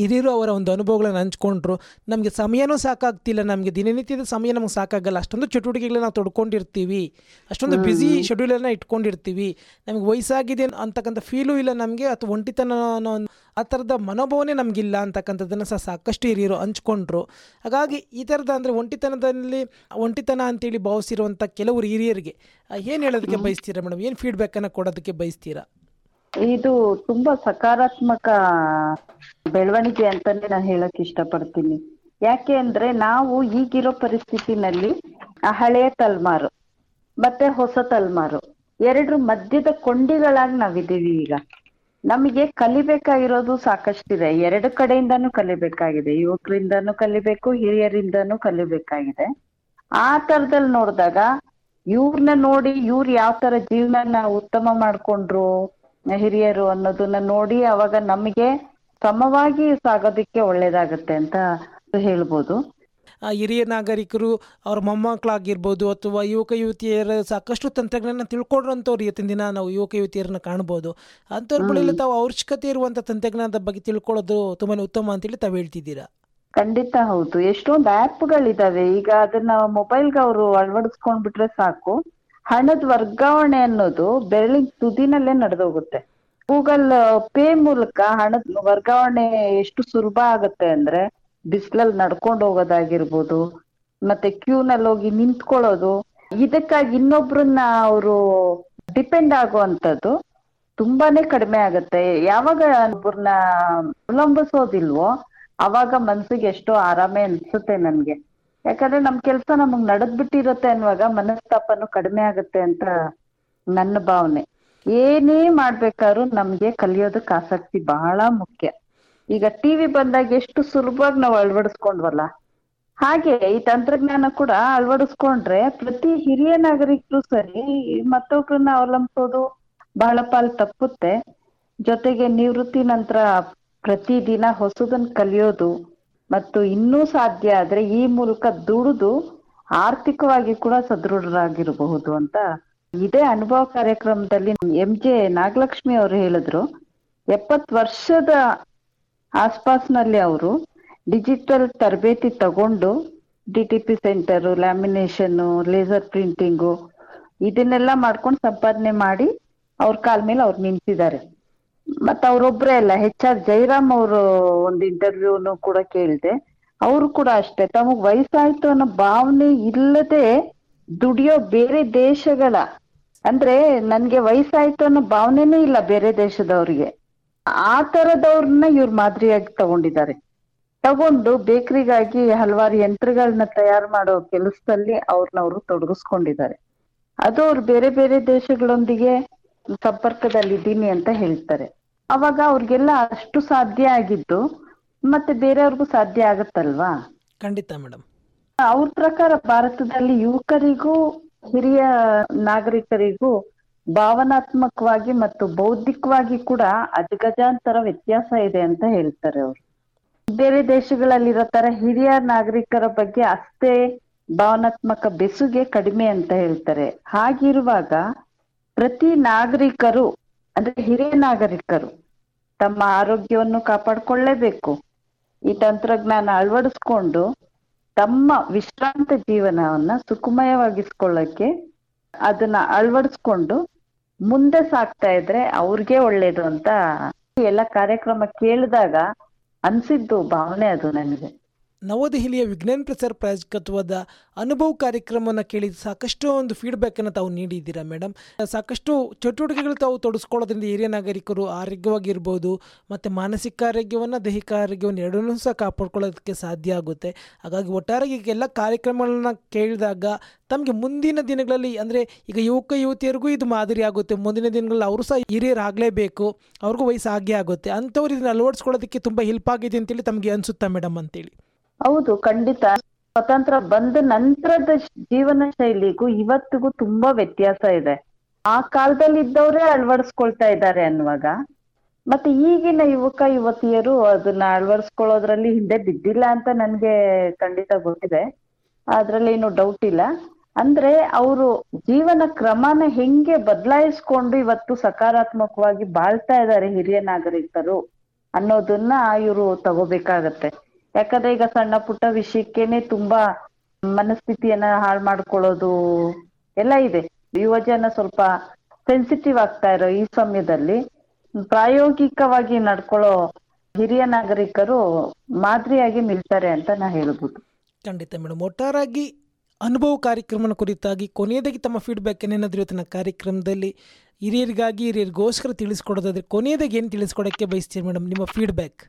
ಹಿರಿಯರು ಅವರ ಒಂದು ಅನುಭವಗಳನ್ನು ಹಂಚ್ಕೊಂಡ್ರು ನಮಗೆ ಸಮಯನೂ ಸಾಕಾಗ್ತಿಲ್ಲ ನಮಗೆ ದಿನನಿತ್ಯದ ಸಮಯ ನಮಗೆ ಸಾಕಾಗಲ್ಲ ಅಷ್ಟೊಂದು ಚಟುವಟಿಕೆಗಳನ್ನ ನಾವು ತೊಡ್ಕೊಂಡಿರ್ತೀವಿ ಅಷ್ಟೊಂದು ಬ್ಯುಸಿ ಶೆಡ್ಯೂಲನ್ನು ಇಟ್ಕೊಂಡಿರ್ತೀವಿ ನಮಗೆ ವಯಸ್ಸಾಗಿದೆ ಅಂತಕ್ಕಂಥ ಫೀಲೂ ಇಲ್ಲ ನಮಗೆ ಅಥವಾ ಒಂಟಿತನ ಅನ್ನೋ ಒಂದು ಆ ಥರದ ಮನೋಭಾವನೆ ನಮಗಿಲ್ಲ ಅಂತಕ್ಕಂಥದ್ದನ್ನು ಸಹ ಸಾಕಷ್ಟು ಹಿರಿಯರು ಹಂಚ್ಕೊಂಡ್ರು. ಹಾಗಾಗಿ ಈ ಥರದ ಅಂದರೆ ಒಂಟಿತನದಲ್ಲಿ ಒಂಟಿತನ ಅಂತೇಳಿ ಭಾವಿಸಿರುವಂಥ ಕೆಲವರು ಹಿರಿಯರಿಗೆ ಏನು ಹೇಳೋದಕ್ಕೆ ಬಯಸ್ತೀರಾ ಮೇಡಮ್? ಏನು ಫೀಡ್ಬ್ಯಾಕನ್ನು ಕೊಡೋದಕ್ಕೆ ಬಯಸ್ತೀರಾ?
ಇದು ತುಂಬಾ ಸಕಾರಾತ್ಮಕ ಬೆಳವಣಿಗೆ ಅಂತಾನೆ ನಾನು ಹೇಳಕ್ ಇಷ್ಟಪಡ್ತೀನಿ. ಯಾಕೆ ಅಂದ್ರೆ ನಾವು ಈಗಿರೋ ಪರಿಸ್ಥಿತಿನಲ್ಲಿ ಹಳೆಯ ತಲೆಮಾರು ಮತ್ತೆ ಹೊಸ ತಲೆಮಾರು ಎರಡ್ರ ಮಧ್ಯದ ಕೊಂಡಿಗಳಾಗಿ ನಾವಿದ್ದೀವಿ ಈಗ. ನಮಗೆ ಕಲಿಬೇಕಾಗಿರೋದು ಸಾಕಷ್ಟಿದೆ. ಎರಡು ಕಡೆಯಿಂದಾನು ಕಲಿಬೇಕಾಗಿದೆ. ಯುವಕರಿಂದಾನು ಕಲಿಬೇಕು, ಹಿರಿಯರಿಂದಾನು ಕಲಿಬೇಕಾಗಿದೆ. ಆ ತರದಲ್ಲಿ ನೋಡಿದಾಗ ಇವ್ರನ್ನ ನೋಡಿ ಇವ್ರು ಯಾವ ತರ ಜೀವನನ ಉತ್ತಮ ಮಾಡ್ಕೊಂಡ್ರು? ಹಿರಿಯರು ಅನ್ನೋದನ್ನ ನೋಡಿ ಅವಾಗ ನಮಗೆ ಸಮವಾಗಿ ಸಾಗೋದಿಕ್ಕೆ ಒಳ್ಳೇದಾಗತ್ತೆ ಅಂತ ಹೇಳ್ಬೋದು.
ಹಿರಿಯ ನಾಗರಿಕರು ಅವ್ರ ಮೊಮ್ಮಕ್ಕಳಾಗಿರ್ಬೋದು ಅಥವಾ ಯುವಕ ಯುವತಿಯರ ಸಾಕಷ್ಟು ತಂತ್ರಜ್ಞಾನ ತಿಳ್ಕೊಡ್ರಂತವ್ರು ಇವತ್ತಿನ ದಿನ ನಾವು ಯುವಕ ಯುವತಿಯರನ್ನ ಕಾಣ್ಬೋದು. ಅಂಥವ್ರ ಬಳಿಯಲ್ಲಿ ತಾವು ಅವಶ್ಯಕತೆ ಇರುವಂತ ತಂತ್ರಜ್ಞಾನದ ಬಗ್ಗೆ ತಿಳ್ಕೊಳ್ಳೋದು ತುಂಬಾನೇ ಉತ್ತಮ ಅಂತೇಳಿ ತಾವು ಹೇಳ್ತಿದ್ದೀರಾ?
ಖಂಡಿತ ಹೌದು. ಎಷ್ಟೊಂದು ಆ್ಯಪ್ಗಳಿದಾವೆ ಈಗ ಅದನ್ನ ಮೊಬೈಲ್ಗೆ ಅವರು ಅಳವಡಿಸ್ಕೊಂಡ್ಬಿಟ್ರೆ ಸಾಕು. ಹಣದ ವರ್ಗಾವಣೆ ಅನ್ನೋದು ಬೆರಳಿನ ತುದಿನಲ್ಲೇ ನಡೆದೋಗುತ್ತೆ. ಗೂಗಲ್ ಪೇ ಮೂಲಕ ಹಣದ ವರ್ಗಾವಣೆ ಎಷ್ಟು ಸುಲಭ ಆಗುತ್ತೆ ಅಂದ್ರೆ ಬಿಸಿಲಲ್ಲಿ ನಡ್ಕೊಂಡು ಹೋಗೋದಾಗಿರ್ಬೋದು, ಮತ್ತೆ ಕ್ಯೂನಲ್ಲಿ ಹೋಗಿ ನಿಂತ್ಕೊಳ್ಳೋದು, ಇದಕ್ಕಾಗಿ ಇನ್ನೊಬ್ರನ್ನ ಅವರು ಡಿಪೆಂಡ್ ಆಗುವಂಥದ್ದು ತುಂಬಾನೇ ಕಡಿಮೆ ಆಗುತ್ತೆ. ಯಾವಾಗ ಒಬ್ಬರನ್ನ ಅವಲಂಬಿಸೋದಿಲ್ವೋ ಅವಾಗ ಮನ್ಸಿಗೆ ಎಷ್ಟೋ ಆರಾಮೇ ಅನ್ಸುತ್ತೆ ನನ್ಗೆ. ಯಾಕಂದ್ರೆ ನಮ್ ಕೆಲ್ಸ ನಮಗ್ ನಡೆದ್ ಬಿಟ್ಟಿರುತ್ತೆ ಅನ್ನುವಾಗ ಮನಸ್ತಾಪನು ಕಡಿಮೆ ಆಗತ್ತೆ ಅಂತ ನನ್ನ ಭಾವನೆ. ಏನೇ ಮಾಡ್ಬೇಕಾದ್ರು ನಮ್ಗೆ ಕಲಿಯೋದಕ್ ಆಸಕ್ತಿ ಬಹಳ ಮುಖ್ಯ. ಈಗ ಟಿವಿ ಬಂದಾಗ ಎಷ್ಟು ಸುಲಭವಾಗಿ ನಾವು ಅಳವಡಿಸ್ಕೊಂಡ್ವಲ್ಲ? ಹಾಗೆ ಈ ತಂತ್ರಜ್ಞಾನ ಕೂಡ ಅಳವಡಿಸ್ಕೊಂಡ್ರೆ ಪ್ರತಿ ಹಿರಿಯ ನಾಗರಿಕರು ಸರಿ, ಮತ್ತೊಬ್ರನ್ನ ಅವಲಂಬಿಸೋದು ಬಹಳ ಪಾಲ್ ತಪ್ಪುತ್ತೆ. ಜೊತೆಗೆ ನಿವೃತ್ತಿ ನಂತರ ಪ್ರತಿದಿನ ಹೊಸದನ್ನ ಕಲಿಯೋದು ಮತ್ತು ಇನ್ನೂ ಸಾಧ್ಯ ಆದ್ರೆ ಈ ಮೂಲಕ ದುಡಿದು ಆರ್ಥಿಕವಾಗಿ ಕೂಡ ಸದೃಢರಾಗಿರಬಹುದು ಅಂತ ಇದೇ ಅನುಭವ ಕಾರ್ಯಕ್ರಮದಲ್ಲಿ ಎಂ ಜೆ ನಾಗಲಕ್ಷ್ಮಿ ಅವರು ಹೇಳಿದ್ರು. ಎಪ್ಪತ್ ವರ್ಷದ ಆಸ್ಪಾಸ್ನಲ್ಲಿ ಅವರು ಡಿಜಿಟಲ್ ತರಬೇತಿ ತಗೊಂಡು D T P centre lamination laser printing, ಇದನ್ನೆಲ್ಲ ಮಾಡ್ಕೊಂಡು ಸಂಪಾದನೆ ಮಾಡಿ ಅವ್ರ ಕಾಲ ಮೇಲೆ ಅವ್ರು ನಿಂತಿದ್ದಾರೆ. ಮತ್ತ ಅವ್ರೊಬ್ರೇ ಅಲ್ಲ ಹೆಚ್ ಆರ್ ಜೈರಾಮ್ ಅವರು ಒಂದು ಇಂಟರ್ವ್ಯೂನು ಕೂಡ ಕೇಳಿದೆ. ಅವರು ಕೂಡ ಅಷ್ಟೇ, ತಮಗ್ ವಯಸ್ಸಾಯ್ತು ಅನ್ನೋ ಭಾವನೆ ಇಲ್ಲದೆ ದುಡಿಯೋ ಬೇರೆ ದೇಶಗಳ, ಅಂದ್ರೆ ನನ್ಗೆ ವಯಸ್ಸಾಯ್ತು ಅನ್ನೋ ಭಾವನೆನೇ ಇಲ್ಲ ಬೇರೆ ದೇಶದವ್ರಿಗೆ. ಆ ತರದವ್ರನ್ನ ಇವ್ರು ಮಾದರಿಯಾಗಿ ತಗೊಂಡಿದ್ದಾರೆ. ತಗೊಂಡು ಬೇಕರಿಗಾಗಿ ಹಲವಾರು ಯಂತ್ರಗಳನ್ನ ತಯಾರು ಮಾಡೋ ಕೆಲಸದಲ್ಲಿ ಅವ್ರನ್ನ ಅವರು ತೊಡಗಿಸ್ಕೊಂಡಿದ್ದಾರೆ. ಅದು ಅವ್ರು ಬೇರೆ ಬೇರೆ ದೇಶಗಳೊಂದಿಗೆ ಸಂಪರ್ಕದಲ್ಲಿದ್ದೀನಿ ಅಂತ ಹೇಳ್ತಾರೆ. ಅವಾಗ ಅವ್ರಿಗೆಲ್ಲ ಅಷ್ಟು ಸಾಧ್ಯ ಆಗಿದ್ದು ಮತ್ತೆ ಬೇರೆಯವ್ರಿಗೂ ಸಾಧ್ಯ ಆಗತ್ತಲ್ವಾ?
ಖಂಡಿತ ಮೇಡಮ್
ಅವ್ರ ಪ್ರಕಾರ ಭಾರತದಲ್ಲಿ ಯುವಕರಿಗೂ ಹಿರಿಯ ನಾಗರಿಕರಿಗೂ ಭಾವನಾತ್ಮಕವಾಗಿ ಮತ್ತು ಬೌದ್ಧಿಕವಾಗಿ ಕೂಡ ಅಜಗಜಾಂತರ ವ್ಯತ್ಯಾಸ ಇದೆ ಅಂತ ಹೇಳ್ತಾರೆ ಅವರು. ಬೇರೆ ದೇಶಗಳಲ್ಲಿರೋ ತರ ಹಿರಿಯ ನಾಗರಿಕರ ಬಗ್ಗೆ ಅಷ್ಟೇ ಭಾವನಾತ್ಮಕ ಬೆಸುಗೆ ಕಡಿಮೆ ಅಂತ ಹೇಳ್ತಾರೆ. ಹಾಗಿರುವಾಗ ಪ್ರತಿ ನಾಗರಿಕರು ಅಂದ್ರೆ ಹಿರಿಯ ನಾಗರಿಕರು ತಮ್ಮ ಆರೋಗ್ಯವನ್ನು ಕಾಪಾಡಿಕೊಳ್ಳೇಬೇಕು. ಈ ತಂತ್ರಜ್ಞಾನ ಅಳವಡಿಸ್ಕೊಂಡು ತಮ್ಮ ವಿಶ್ರಾಂತ ಜೀವನವನ್ನ ಸುಖಮಯವಾಗಿಸ್ಕೊಳ್ಳಕ್ಕೆ ಅದನ್ನ ಅಳವಡಿಸ್ಕೊಂಡು ಮುಂದೆ ಸಾಕ್ತಾ ಇದ್ರೆ ಅವ್ರಿಗೆ ಒಳ್ಳೇದು ಅಂತ ಎಲ್ಲ ಕಾರ್ಯಕ್ರಮ ಕೇಳಿದಾಗ ಅನ್ಸಿದ್ದು ಭಾವನೆ ಅದು ನನಗೆ.
ನವದೆಹಲಿಯ ವಿಜ್ಞಾನ ಪ್ರಸಾರ ಪ್ರಾಯೋಜಕತ್ವದ ಅನುಭವ ಕಾರ್ಯಕ್ರಮವನ್ನು ಕೇಳಿ ಸಾಕಷ್ಟು ಒಂದು ಫೀಡ್ಬ್ಯಾಕನ್ನು ತಾವು ನೀಡಿದ್ದೀರಾ ಮೇಡಮ್ ಸಾಕಷ್ಟು ಚಟುವಟಿಕೆಗಳು ತಾವು ತೊಡಸ್ಕೊಳ್ಳೋದ್ರಿಂದ ಹಿರಿಯ ನಾಗರಿಕರು ಆರೋಗ್ಯವಾಗಿರ್ಬೋದು, ಮತ್ತು ಮಾನಸಿಕ ಆರೋಗ್ಯವನ್ನು, ದೈಹಿಕ ಆರೋಗ್ಯವನ್ನು ಎರಡನ್ನೂ ಸಹ ಕಾಪಾಡ್ಕೊಳ್ಳೋದಕ್ಕೆ ಸಾಧ್ಯ ಆಗುತ್ತೆ. ಹಾಗಾಗಿ ಒಟ್ಟಾರೆ ಈಗ ಎಲ್ಲ ಕಾರ್ಯಕ್ರಮಗಳನ್ನ ಕೇಳಿದಾಗ ತಮಗೆ ಮುಂದಿನ ದಿನಗಳಲ್ಲಿ, ಅಂದರೆ ಈಗ ಯುವಕ ಯುವತಿಯರಿಗೂ ಇದು ಮಾದರಿ ಆಗುತ್ತೆ. ಮುಂದಿನ ದಿನಗಳಲ್ಲಿ ಅವರು ಸಹ ಹಿರಿಯರಾಗಲೇಬೇಕು. ಅವ್ರಿಗೂ ವಯಸ್ಸು ಆಗೇ ಆಗುತ್ತೆ. ಅಂಥವ್ರು ಇದನ್ನು ಅಳವಡಿಸ್ಕೊಳ್ಳೋದಕ್ಕೆ ತುಂಬ ಹೆಲ್ಪ್ ಆಗಿದೆ ಅಂತೇಳಿ ತಮಗೆ ಅನಿಸುತ್ತಾ ಮೇಡಮ್ ಅಂತೇಳಿ?
ಹೌದು, ಖಂಡಿತ. ಸ್ವತಂತ್ರ ಬಂದ ನಂತರದ ಜೀವನ ಶೈಲಿಗೂ ಇವತ್ತಿಗೂ ತುಂಬಾ ವ್ಯತ್ಯಾಸ ಇದೆ. ಆ ಕಾಲದಲ್ಲಿ ಇದ್ದವರೇ ಅಳವಡಿಸ್ಕೊಳ್ತಾ ಇದ್ದಾರೆ ಅನ್ನುವಾಗ. ಮತ್ತೆ ಈಗಿನ ಯುವಕ, ಯುವತಿಯರು ಅದನ್ನ ಅಳವಡಿಸ್ಕೊಳ್ಳೋದ್ರಲ್ಲಿ ಹಿಂದೆ ಬಿದ್ದಿಲ್ಲ ಅಂತ ನನ್ಗೆ ಖಂಡಿತ ಗೊತ್ತಿದೆ. ಅದ್ರಲ್ಲಿ ಏನು ಡೌಟ್ ಇಲ್ಲ. ಅಂದ್ರೆ ಅವರು ಜೀವನ ಕ್ರಮನ ಹೆಂಗೆ ಬದಲಾಯಿಸ್ಕೊಂಡು ಇವತ್ತು ಸಕಾರಾತ್ಮಕವಾಗಿ ಬಾಳ್ತಾ ಇದ್ದಾರೆ ಹಿರಿಯ ನಾಗರಿಕರು ಅನ್ನೋದನ್ನ ಇವರು ತಗೋಬೇಕಾಗತ್ತೆ. ಯಾಕಂದ್ರೆ ಈಗ ಸಣ್ಣ ಪುಟ್ಟ ವಿಷಯಕ್ಕೇನೆ ತುಂಬಾ ಮನಸ್ಥಿತಿಯನ್ನ ಹಾಳು ಮಾಡ್ಕೊಳ್ಳೋದು ಎಲ್ಲ ಇದೆ. ಯುವ ಜನ ಸ್ವಲ್ಪ ಸೆನ್ಸಿಟಿವ್ ಆಗ್ತಾ ಇರೋ ಈ ಸಮಯದಲ್ಲಿ ಪ್ರಾಯೋಗಿಕವಾಗಿ ನಡ್ಕೊಳ್ಳೋ ಹಿರಿಯ ನಾಗರಿಕರು ಮಾದರಿಯಾಗಿ ನಿಲ್ತಾರೆ ಅಂತ ನಾ ಹೇಳ್ಬೋದು.
ಖಂಡಿತ ಮೇಡಮ್ ಒಟ್ಟಾರಾಗಿ ಅನುಭವ ಕಾರ್ಯಕ್ರಮನ ಕುರಿತಾಗಿ ಕೊನೆಯದಾಗಿ ತಮ್ಮ ಫೀಡ್ಬ್ಯಾಕ್ ಏನೇನಾದ್ರೂ ಇವತ್ತಿನ ಕಾರ್ಯಕ್ರಮದಲ್ಲಿ ಹಿರಿಯರಿಗಾಗಿ ಹಿರಿಯರಿಗೋಸ್ಕರ ತಿಳಿಸ್ಕೊಡೋದಾದ್ರೆ ಕೊನೆಯದಾಗಿ ಏನು ತಿಳಿಸ್ಕೊಡೋಕ್ಕೆ ಬಯಸ್ತೀರಿ ಮೇಡಮ್ ನಿಮ್ಮ ಫೀಡ್ಬ್ಯಾಕ್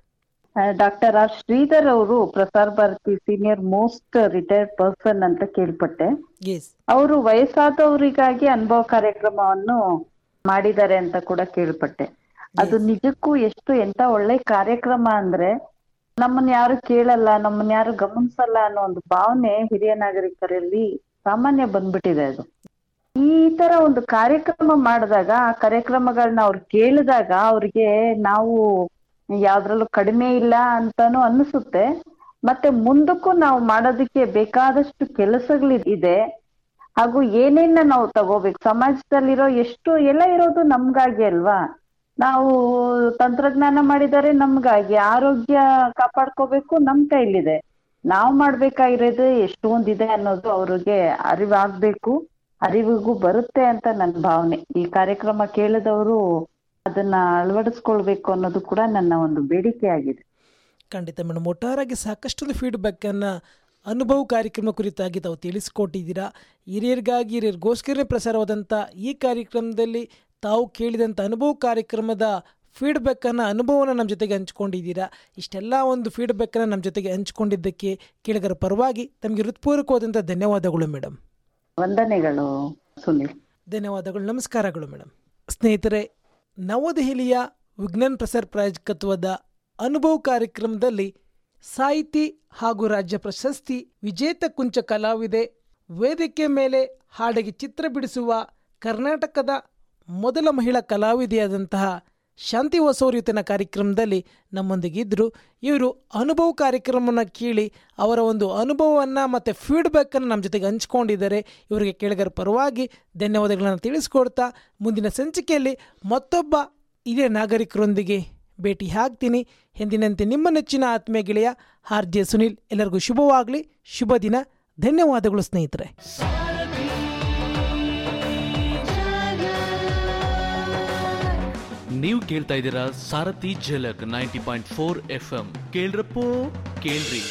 ಡಾಕ್ಟರ್ ಆರ್ ಶ್ರೀಧರ್ ಅವರು Prasar Bharati senior most retired person ಅಂತ ಕೇಳ್ಪಟ್ಟೆ. ಅವರು ವಯಸ್ಸಾದವರಿಗಾಗಿ ಅನುಭವ ಕಾರ್ಯಕ್ರಮವನ್ನು ಮಾಡಿದ್ದಾರೆ ಅಂತ ಕೂಡ ಕೇಳ್ಪಟ್ಟೆ. ಅದು ನಿಜಕ್ಕೂ ಎಷ್ಟು ಎಂತ ಒಳ್ಳೆ ಕಾರ್ಯಕ್ರಮ ಅಂದ್ರೆ ನಮ್ಮನ್ನ ಯಾರು ಕೇಳಲ್ಲ ನಮ್ಮನ್ನ ಯಾರು ಗಮನಿಸಲ್ಲ ಅನ್ನೋ ಒಂದು ಭಾವನೆ ಹಿರಿಯ ನಾಗರಿಕರಲ್ಲಿ ಸಾಮಾನ್ಯ ಬಂದ್ಬಿಟ್ಟಿದೆ ಅದು. ಈ ತರ ಒಂದು ಕಾರ್ಯಕ್ರಮ ಮಾಡಿದಾಗ ಆ ಕಾರ್ಯಕ್ರಮಗಳನ್ನ ಅವ್ರು ಕೇಳಿದಾಗ ಅವ್ರಿಗೆ ನಾವು ಯಾವ್ದ್ರಲ್ಲೂ ಕಡಿಮೆ ಇಲ್ಲ ಅಂತಾನು ಅನ್ಸುತ್ತೆ. ಮತ್ತೆ ಮುಂದಕ್ಕೂ ನಾವು ಮಾಡೋದಕ್ಕೆ ಬೇಕಾದಷ್ಟು ಕೆಲಸಗಳು ಇದೆ ಹಾಗೂ ಏನೇನ ನಾವು ತಗೋಬೇಕು? ಸಮಾಜದಲ್ಲಿರೋ ಎಷ್ಟು ಎಲ್ಲ ಇರೋದು ನಮ್ಗಾಗಿ ಅಲ್ವಾ? ನಾವು ತಂತ್ರಜ್ಞಾನ ಮಾಡಿದರೆ ನಮ್ಗಾಗಿ, ಆರೋಗ್ಯ ಕಾಪಾಡ್ಕೋಬೇಕು ನಮ್ ಕೈಲಿದೆ. ನಾವು ಮಾಡ್ಬೇಕಾಗಿರೋದು ಎಷ್ಟೊಂದಿದೆ ಅನ್ನೋದು ಅವ್ರಿಗೆ ಅರಿವಾಗ್ಬೇಕು, ಅರಿವಿಗೂ ಬರುತ್ತೆ ಅಂತ ನನ್ನ ಭಾವನೆ. ಈ ಕಾರ್ಯಕ್ರಮ ಕೇಳಿದವರು ಅದನ್ನ ಅಳವಡಿಸ್ಕೊಳ್ಬೇಕು ಅನ್ನೋದು ಕೂಡ ನನ್ನ ಒಂದು ಬೇಡಿಕೆ ಆಗಿದೆ
ಖಂಡಿತ ಮೇಡಮ್ ಒಟ್ಟಾರಾಗಿ ಸಾಕಷ್ಟು ಫೀಡ್ಬ್ಯಾಕ್ ಅನ್ನ ಅನುಭವ ಕಾರ್ಯಕ್ರಮ ಕುರಿತಾಗಿ ತಾವು ತಿಳಿಸಿಕೊಟ್ಟಿದ್ದೀರಾ. ಹಿರಿಯರಿಗಾಗಿ ಹಿರಿಯರಿಗೋಸ್ಕರ ಪ್ರಸಾರವಾದಂಥ ಈ ಕಾರ್ಯಕ್ರಮದಲ್ಲಿ ತಾವು ಕೇಳಿದಂಥ ಅನುಭವ ಕಾರ್ಯಕ್ರಮದ ಫೀಡ್ಬ್ಯಾಕನ್ನು ಅನುಭವನ ನಮ್ಮ ಜೊತೆಗೆ ಹಂಚ್ಕೊಂಡಿದ್ದೀರಾ. ಇಷ್ಟೆಲ್ಲ ಒಂದು ಫೀಡ್ಬ್ಯಾಕನ್ನು ನಮ್ಮ ಜೊತೆಗೆ ಹಂಚ್ಕೊಂಡಿದ್ದಕ್ಕೆ ಕೇಳಿಗರ ಪರವಾಗಿ ತಮಗೆ ಹೃತ್ಪೂರ್ವಕವಾದಂಥ ಧನ್ಯವಾದಗಳು ಮೇಡಮ್
ವಂದನೆಗಳು ಸುನಿಲ್.
ಧನ್ಯವಾದಗಳು. ನಮಸ್ಕಾರಗಳು ಮೇಡಮ್ ಸ್ನೇಹಿತರೆ ನವದೆಹಲಿಯ ವಿಜ್ಞಾನ ಪ್ರಸಾರ ಪ್ರಾಯೋಜಕತ್ವದ ಅನುಭವ ಕಾರ್ಯಕ್ರಮದಲ್ಲಿ ಸಾಹಿತಿ ಹಾಗೂ ರಾಜ್ಯ ಪ್ರಶಸ್ತಿ ವಿಜೇತ ಕುಂಚ ಕಲಾವಿದೆ ವೇದಿಕೆ ಮೇಲೆ ಹಾಡಿಗೆ ಚಿತ್ರ ಬಿಡಿಸುವ ಕರ್ನಾಟಕದ ಮೊದಲ ಮಹಿಳಾ ಕಲಾವಿದೆಯಾದಂತಹ ಶಾಂತಿ ಹೊಸೋರಿಯುತನ ಕಾರ್ಯಕ್ರಮದಲ್ಲಿ ನಮ್ಮೊಂದಿಗಿದ್ದರು ಇವರು ಅನುಭವ ಕಾರ್ಯಕ್ರಮವನ್ನು ಕೇಳಿ ಅವರ ಒಂದು ಅನುಭವವನ್ನು ಮತ್ತು ಫೀಡ್ಬ್ಯಾಕನ್ನು ನಮ್ಮ ಜೊತೆಗೆ ಹಂಚ್ಕೊಂಡಿದ್ದಾರೆ. ಇವರಿಗೆ ಕೇಳಿಗರ ಪರವಾಗಿ ಧನ್ಯವಾದಗಳನ್ನು ತಿಳಿಸ್ಕೊಡ್ತಾ ಮುಂದಿನ ಸಂಚಿಕೆಯಲ್ಲಿ ಮತ್ತೊಬ್ಬ ಹಿರಿಯ ನಾಗರಿಕರೊಂದಿಗೆ ಭೇಟಿ ಆಗ್ತೀನಿ. ಎಂದಿನಂತೆ ನಿಮ್ಮ ನೆಚ್ಚಿನ ಆತ್ಮೀಯ ಗೆಳೆಯ ಆರ್ ಜೆ ಸುನಿಲ್. ಎಲ್ಲರಿಗೂ ಶುಭವಾಗಲಿ, ಶುಭ ದಿನ. ಧನ್ಯವಾದಗಳು ಸ್ನೇಹಿತರೆ.
ನೀವು ಕೇಳ್ತಾ ಇದ್ದೀರಾ Sarathi Jhalak ninety point four F M ಕೇಳ್ರಪ್ಪೋ ಕೇಳ್ರಿ.